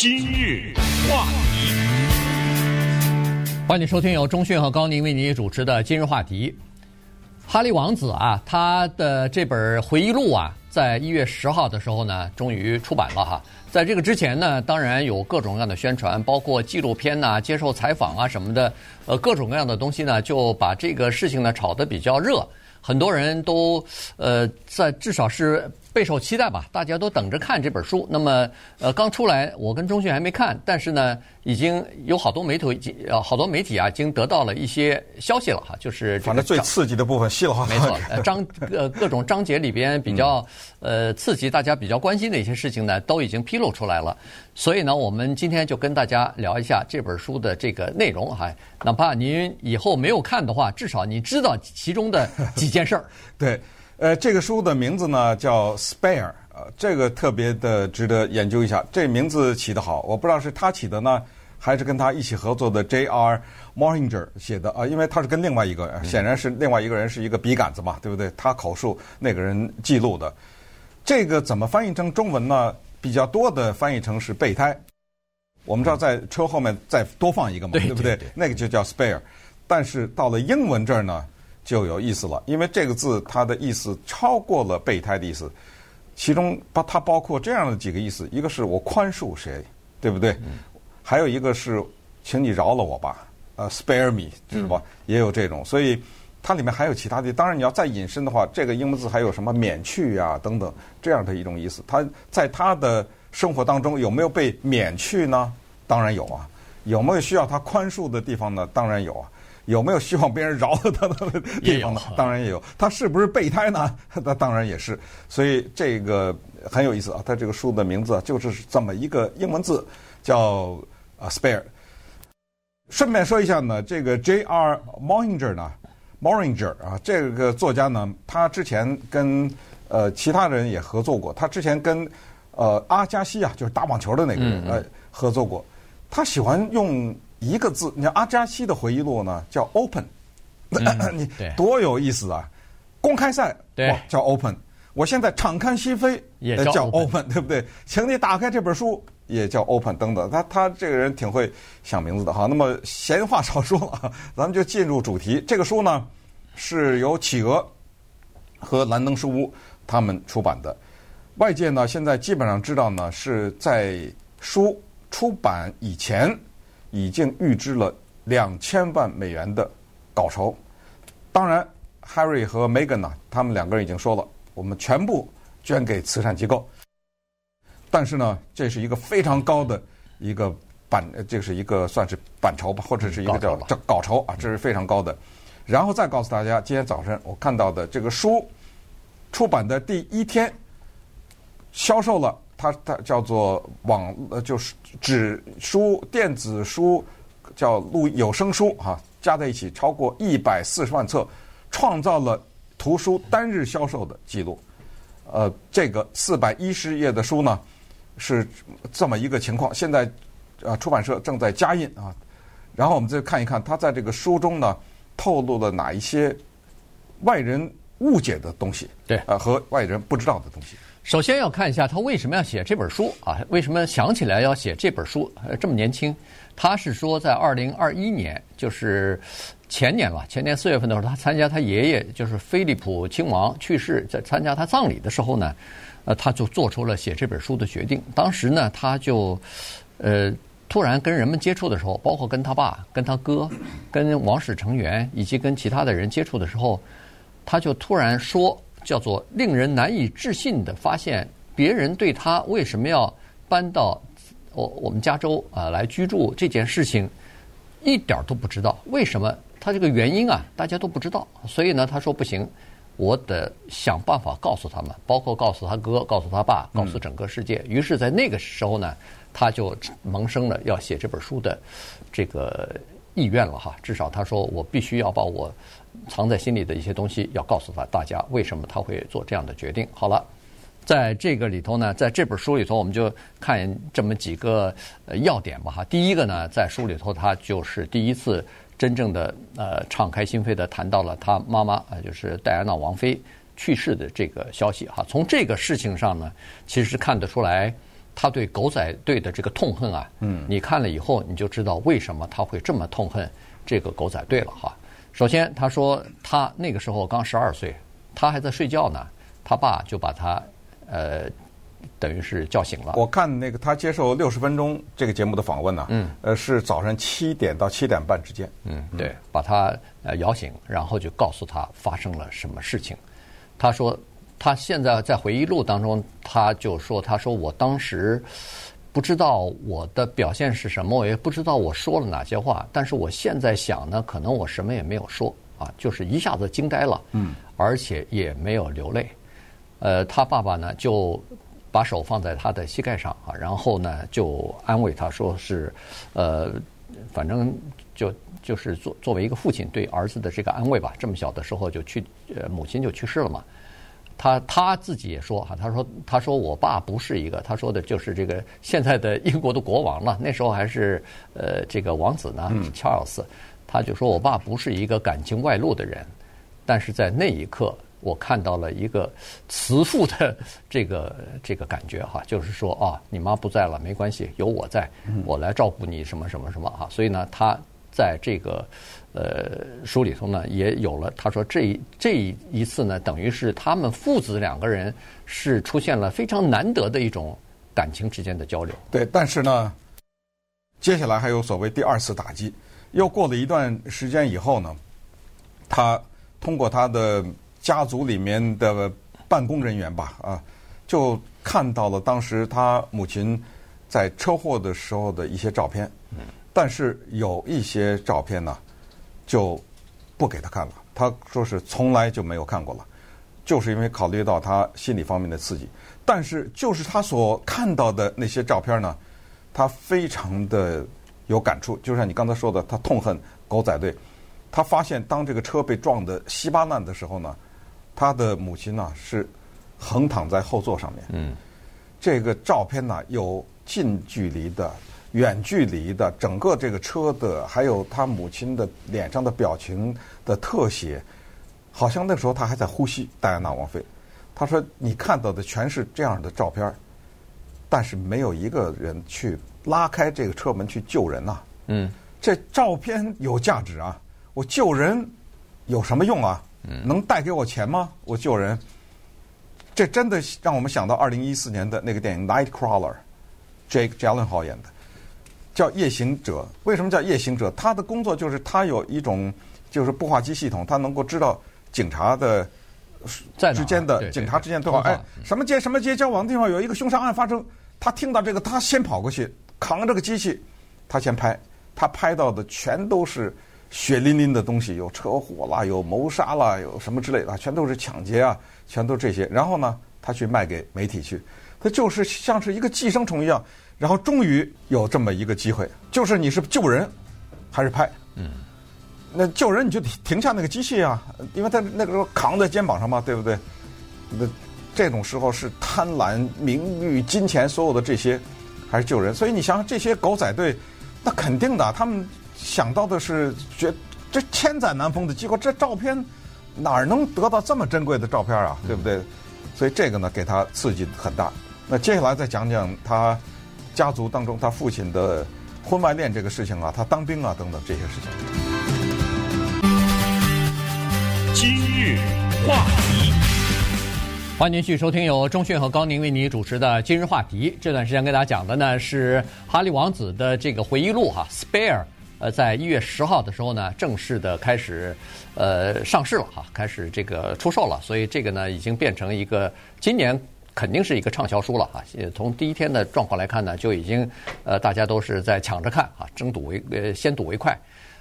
今日话题，欢迎收听由中讯和高宁为您主持的《今日话题》。哈利王子啊，他的这本回忆录啊，在一月十号的时候呢，终于出版了哈。在这个之前呢，当然有各种各样的宣传，包括纪录片呐、接受采访啊什么的，呃，各种各样的东西呢，就把这个事情呢炒得比较热，很多人都呃，在至少是。备受期待吧，大家都等着看这本书。那么，呃，刚出来，我跟钟迅还没看，但是呢，已经有好多媒体，已经呃，好多媒体啊，已经得到了一些消息了哈。就是反正最刺激的部分，细了话，没错，呃章呃各种章节里边比较呃刺激，大家比较关心的一些事情呢，都已经披露出来了。所以呢，我们今天就跟大家聊一下这本书的这个内容哈。哪怕您以后没有看的话，至少你知道其中的几件事儿。对。呃，这个书的名字呢叫《Spare》，呃，这个特别的值得研究一下。这名字起得好，我不知道是他起的呢，还是跟他一起合作的 J.R. Moringer 写的啊？因为他是跟另外一个，显然是另外一个人是一个笔杆子嘛，对不对？他口述，那个人记录的。这个怎么翻译成中文呢？比较多的翻译成是备胎。我们知道在车后面再多放一个嘛，对不对？那个就叫 Spare。但是到了英文这儿呢？就有意思了，因为这个字它的意思超过了备胎的意思，其中包它包括这样的几个意思：一个是我宽恕谁，对不对？还有一个是请你饶了我吧，呃，spare me，知道吧？也有这种，所以它里面还有其他的。当然你要再引申的话，这个英文字还有什么免去啊等等这样的一种意思。他在他的生活当中有没有被免去呢？当然有啊。有没有需要他宽恕的地方呢？当然有啊。有没有希望别人饶了他的地方呢？当然也有。他是不是备胎呢？那当然也是。所以这个很有意思啊。他这个书的名字就是这么一个英文字，叫啊 spare。顺便说一下呢，这个 J.R. Mohinger 呢，Moringer 啊，这个作家呢，他之前跟呃其他人也合作过。他之前跟呃阿加西啊，就是打网球的那个人呃合作过。他喜欢用。一个字，你看阿加西的回忆录呢，叫 open，你多有意思啊！公开赛哇叫 open，我现在敞开心扉也叫 open，对不对？请你打开这本书也叫 open 等等。他他这个人挺会想名字的哈。那么闲话少说了，咱们就进入主题。这个书呢是由企鹅和兰登书屋他们出版的。外界呢现在基本上知道呢是在书出版以前。已经预支了两千万美元的稿酬，当然，Harry 和 Meghan 呢，他们两个人已经说了，我们全部捐给慈善机构。但是呢，这是一个非常高的一个版，这是一个算是版酬吧，或者是一个叫叫稿酬啊，这是非常高的。然后再告诉大家，今天早晨我看到的这个书出版的第一天，销售了。它它叫做网呃，就是纸书、电子书，叫录有声书哈、啊，加在一起超过一百四十万册，创造了图书单日销售的记录。呃，这个四百一十页的书呢，是这么一个情况。现在呃，出版社正在加印啊。然后我们再看一看，他在这个书中呢，透露了哪一些外人误解的东西，对，呃，和外人不知道的东西。首先要看一下他为什么要写这本书啊？为什么想起来要写这本书？呃这么年轻，他是说在二零二一年，就是前年吧，前年四月份的时候，他参加他爷爷就是菲利普亲王去世，在参加他葬礼的时候呢，呃，他就做出了写这本书的决定。当时呢，他就呃突然跟人们接触的时候，包括跟他爸、跟他哥、跟王室成员以及跟其他的人接触的时候，他就突然说。叫做令人难以置信的发现，别人对他为什么要搬到我我们加州啊来居住这件事情一点都不知道。为什么他这个原因啊，大家都不知道。所以呢，他说不行，我得想办法告诉他们，包括告诉他哥、告诉他爸、告诉整个世界。于是，在那个时候呢，他就萌生了要写这本书的这个意愿了哈。至少他说，我必须要把我。藏在心里的一些东西，要告诉他大家为什么他会做这样的决定。好了，在这个里头呢，在这本书里头，我们就看这么几个要点吧哈。第一个呢，在书里头，他就是第一次真正的呃敞开心扉的谈到了他妈妈啊，就是戴安娜王妃去世的这个消息哈。从这个事情上呢，其实看得出来，他对狗仔队的这个痛恨啊，嗯，你看了以后你就知道为什么他会这么痛恨这个狗仔队了哈。首先，他说他那个时候刚十二岁，他还在睡觉呢，他爸就把他呃。等于是叫醒了。我看那个他接受六十分钟这个节目的访问呢，嗯，呃，是早上七点到七点半之间，嗯，对，把他呃摇醒，然后就告诉他发生了什么事情。他说他现在在回忆录当中，他就说他说我当时不知道我的表现是什么，我也不知道我说了哪些话，但是我现在想呢，可能我什么也没有说啊，就是一下子惊呆了，嗯，而且也没有流泪。呃，他爸爸呢就。把手放在他的膝盖上啊，然后呢，就安慰他说是，呃，反正就就是作作为一个父亲对儿子的这个安慰吧。这么小的时候就去，呃，母亲就去世了嘛。他他自己也说哈，他说他说我爸不是一个，他说的就是这个现在的英国的国王了，那时候还是呃这个王子呢，查尔斯，他就说我爸不是一个感情外露的人，但是在那一刻。我看到了一个慈父的这个这个感觉哈，就是说啊，你妈不在了，没关系，有我在，我来照顾你什么什么什么哈。所以呢，他在这个呃书里头呢也有了，他说这这一次呢，等于是他们父子两个人是出现了非常难得的一种感情之间的交流。对，但是呢，接下来还有所谓第二次打击，又过了一段时间以后呢，他通过他的。家族里面的办公人员吧，啊，就看到了当时他母亲在车祸的时候的一些照片，但是有一些照片呢，就不给他看了。他说是从来就没有看过了，就是因为考虑到他心理方面的刺激。但是就是他所看到的那些照片呢，他非常的有感触。就像你刚才说的，他痛恨狗仔队。他发现当这个车被撞得稀巴烂的时候呢。他的母亲呢是横躺在后座上面。嗯，这个照片呢有近距离的、远距离的，整个这个车的，还有他母亲的脸上的表情的特写，好像那时候他还在呼吸。戴安娜王妃，他说：“你看到的全是这样的照片，但是没有一个人去拉开这个车门去救人呐。”嗯，这照片有价值啊！我救人有什么用啊？能带给我钱吗？我救人，这真的让我们想到二零一四年的那个电影《Nightcrawler》，Jake Gyllenhaal 演的，叫夜行者。为什么叫夜行者？他的工作就是他有一种就是步话机系统，他能够知道警察的之间的警察之间对话。哎，什么街什么街交往的地方有一个凶杀案发生，他听到这个，他先跑过去扛着个机器，他先拍，他拍到的全都是。血淋淋的东西，有车祸啦，有谋杀啦，有什么之类的，全都是抢劫啊，全都是这些。然后呢，他去卖给媒体去，他就是像是一个寄生虫一样。然后终于有这么一个机会，就是你是救人还是拍？嗯，那救人你就停下那个机器啊，因为他那个时候扛在肩膀上嘛，对不对？那这种时候是贪婪、名誉、金钱，所有的这些还是救人。所以你想想这些狗仔队，那肯定的，他们。想到的是，绝这千载难逢的机会，这照片哪儿能得到这么珍贵的照片啊？对不对？所以这个呢，给他刺激很大。那接下来再讲讲他家族当中他父亲的婚外恋这个事情啊，他当兵啊等等这些事情。今日话题，欢迎继续收听由钟讯和高宁为您主持的《今日话题》。这段时间跟大家讲的呢是哈利王子的这个回忆录哈，《Spare》。呃，在一月十号的时候呢，正式的开始，呃，上市了哈，开始这个出售了，所以这个呢，已经变成一个今年肯定是一个畅销书了哈。从第一天的状况来看呢，就已经呃，大家都是在抢着看啊，争睹为呃，先睹为快。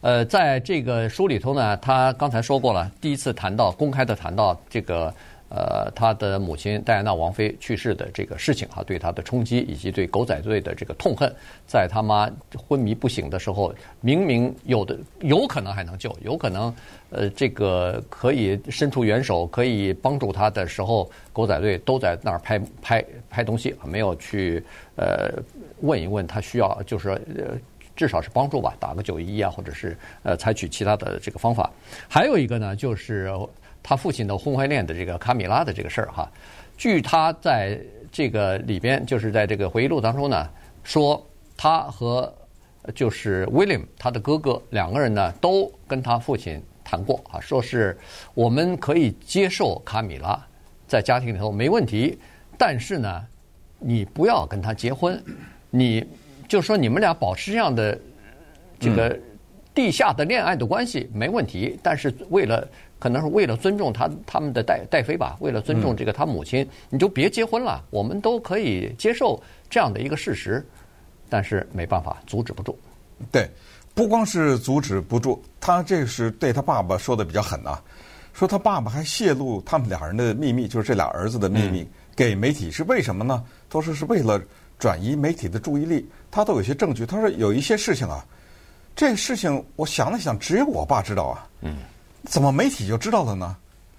呃，在这个书里头呢，他刚才说过了，第一次谈到公开的谈到这个。呃，他的母亲戴安娜王妃去世的这个事情哈，对他的冲击以及对狗仔队的这个痛恨，在他妈昏迷不醒的时候，明明有的有可能还能救，有可能呃这个可以伸出援手，可以帮助他的时候，狗仔队都在那儿拍拍拍东西，没有去呃问一问他需要，就是呃至少是帮助吧，打个九一一啊，或者是呃采取其他的这个方法。还有一个呢，就是。他父亲的婚外恋的这个卡米拉的这个事儿哈，据他在这个里边就是在这个回忆录当中呢，说他和就是 William 他的哥哥两个人呢都跟他父亲谈过啊，说是我们可以接受卡米拉在家庭里头没问题，但是呢，你不要跟他结婚，你就说你们俩保持这样的这个地下的恋爱的关系没问题，但是为了可能是为了尊重他他们的戴戴妃吧，为了尊重这个他母亲，你就别结婚了，我们都可以接受这样的一个事实，但是没办法阻止不住。对。不光是阻止不住，他这是对他爸爸说的比较狠啊，说他爸爸还泄露他们俩人的秘密，就是这俩儿子的秘密给媒体，是为什么呢？他说是为了转移媒体的注意力。他都有些证据，他说有一些事情啊，这事情我想了想，只有我爸知道啊，嗯，怎么媒体就知道了呢？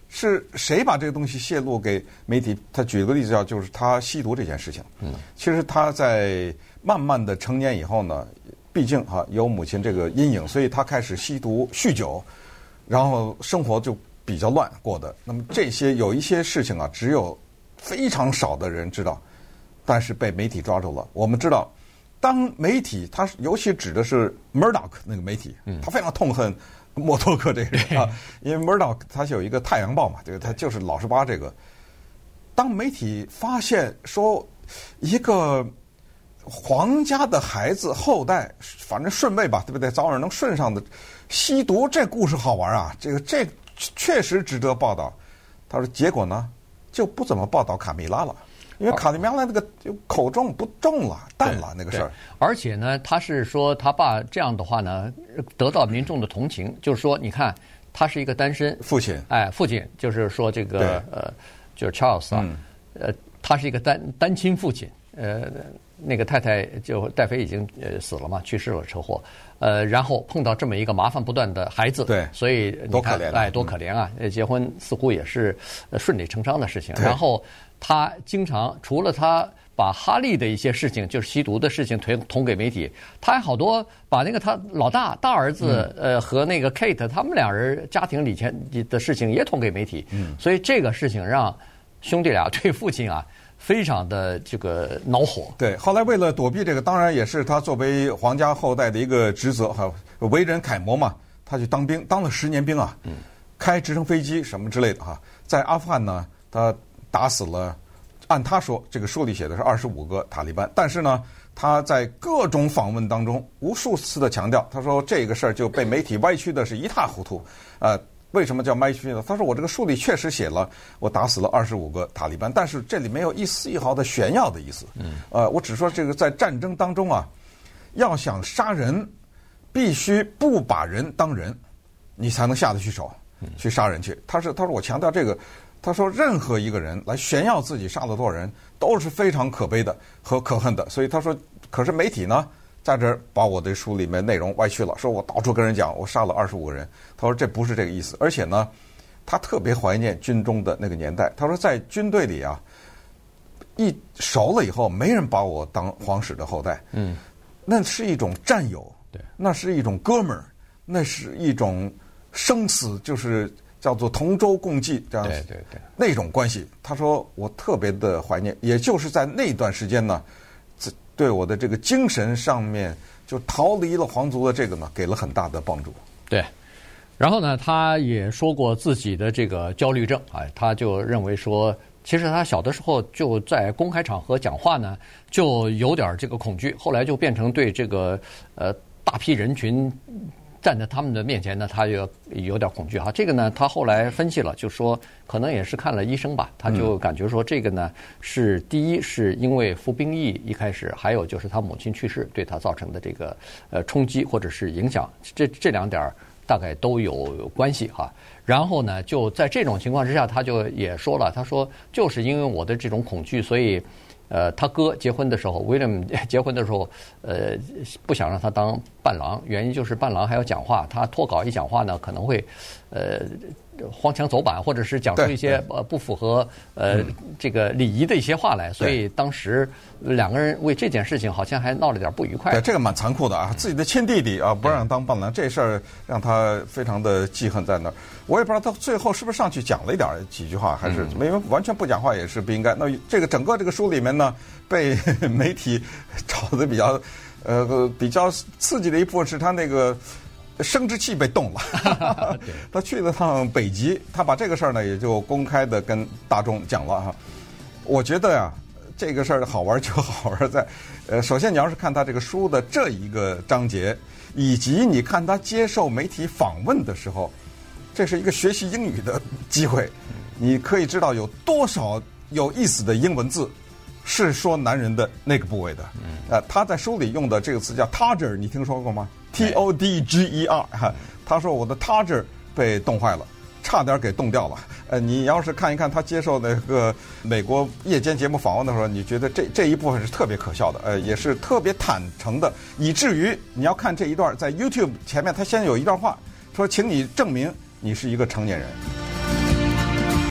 是谁把这个东西泄露给媒体？他举个例子叫，就是他吸毒这件事情。嗯，其实他在慢慢的成年以后呢。毕竟哈有母亲这个阴影，所以他开始吸毒、酗酒，然后生活就比较乱过的。那么这些有一些事情啊，只有非常少的人知道，但是被媒体抓住了。我们知道，当媒体他尤其指的是 Murdoch 那个媒体，他非常痛恨默多克这个人啊，因为 Murdoch 他是有一个《太阳报》嘛，这个他就是老是挖这个。当媒体发现说一个。皇家的孩子后代，反正顺位吧，对不对？早晚能顺上的。吸毒这故事好玩啊，这个这确实值得报道。他说，结果呢，就不怎么报道卡米拉了，因为卡米拉那个就口重不重了，淡了那个事儿。而且呢，他是说他爸这样的话呢，得到民众的同情，就是说，你看他是一个单身。父亲，哎，父亲就是说这个呃，就是 Charles 啊，呃，他是一个单单亲父亲，呃。那个太太就戴妃已经呃死了嘛，去世了车祸，呃，然后碰到这么一个麻烦不断的孩子，对，所以你看，哎，多可怜啊！嗯、结婚似乎也是顺理成章的事情。然后他经常除了他把哈利的一些事情，就是吸毒的事情推捅给媒体，他还好多把那个他老大大儿子、嗯、呃和那个 Kate 他们俩人家庭里前的事情也捅给媒体，嗯，所以这个事情让兄弟俩对父亲啊。非常的这个恼火。对，后来为了躲避这个，当然也是他作为皇家后代的一个职责，哈，为人楷模嘛，他去当兵，当了十年兵啊，嗯，开直升飞机什么之类的哈，在阿富汗呢，他打死了，按他说，这个书里写的是二十五个塔利班，但是呢，他在各种访问当中无数次的强调，他说这个事儿就被媒体歪曲的是一塌糊涂，呃。为什么叫麦曲呢？他说：“我这个书里确实写了，我打死了二十五个塔利班，但是这里没有一丝一毫的炫耀的意思。嗯，呃，我只说这个在战争当中啊，要想杀人，必须不把人当人，你才能下得去手，去杀人去。他是他说我强调这个，他说任何一个人来炫耀自己杀了多少人，都是非常可悲的和可恨的。所以他说，可是媒体呢？”在这儿把我的书里面内容歪曲了，说我到处跟人讲我杀了二十五个人。他说这不是这个意思，而且呢，他特别怀念军中的那个年代。他说在军队里啊，一熟了以后，没人把我当皇室的后代。嗯，那是一种战友，对，那是一种哥们儿，那是一种生死，就是叫做同舟共济这样。对对对，那种关系。他说我特别的怀念，也就是在那段时间呢。对我的这个精神上面，就逃离了皇族的这个呢，给了很大的帮助。对，然后呢，他也说过自己的这个焦虑症哎，他就认为说，其实他小的时候就在公开场合讲话呢，就有点这个恐惧，后来就变成对这个呃大批人群。站在他们的面前呢，他就有点恐惧哈。这个呢，他后来分析了，就说可能也是看了医生吧，他就感觉说这个呢是第一是因为服兵役一开始，还有就是他母亲去世对他造成的这个呃冲击或者是影响，这这两点大概都有关系哈。然后呢，就在这种情况之下，他就也说了，他说就是因为我的这种恐惧，所以。呃，他哥结婚的时候，威廉结婚的时候，呃，不想让他当伴郎，原因就是伴郎还要讲话，他脱稿一讲话呢，可能会，呃，荒腔走板，或者是讲出一些呃不符合呃这个礼仪的一些话来，所以当时两个人为这件事情好像还闹了点不愉快。对，这个蛮残酷的啊，自己的亲弟弟啊不让当伴郎，这事儿让他非常的记恨在那儿。我也不知道他最后是不是上去讲了一点几句话，还是没有完全不讲话也是不应该。那这个整个这个书里面呢，被 媒体 炒得比较呃比较刺激的一部分是他那个。生殖器被冻了，他去了趟北极，他把这个事儿呢也就公开的跟大众讲了哈。我觉得呀，这个事儿好玩就好玩在，呃，首先你要是看他这个书的这一个章节，以及你看他接受媒体访问的时候，这是一个学习英语的机会，你可以知道有多少有意思的英文字是说男人的那个部位的。呃，他在书里用的这个词叫 Todger，你听说过吗？T O D G E R 哈，他说我的 Todger 被冻坏了，差点给冻掉了。呃，你要是看一看他接受那个美国夜间节目访问的时候，你觉得这这一部分是特别可笑的，呃，也是特别坦诚的，以至于你要看这一段在 YouTube 前面，他先有一段话说，请你证明你是一个成年人。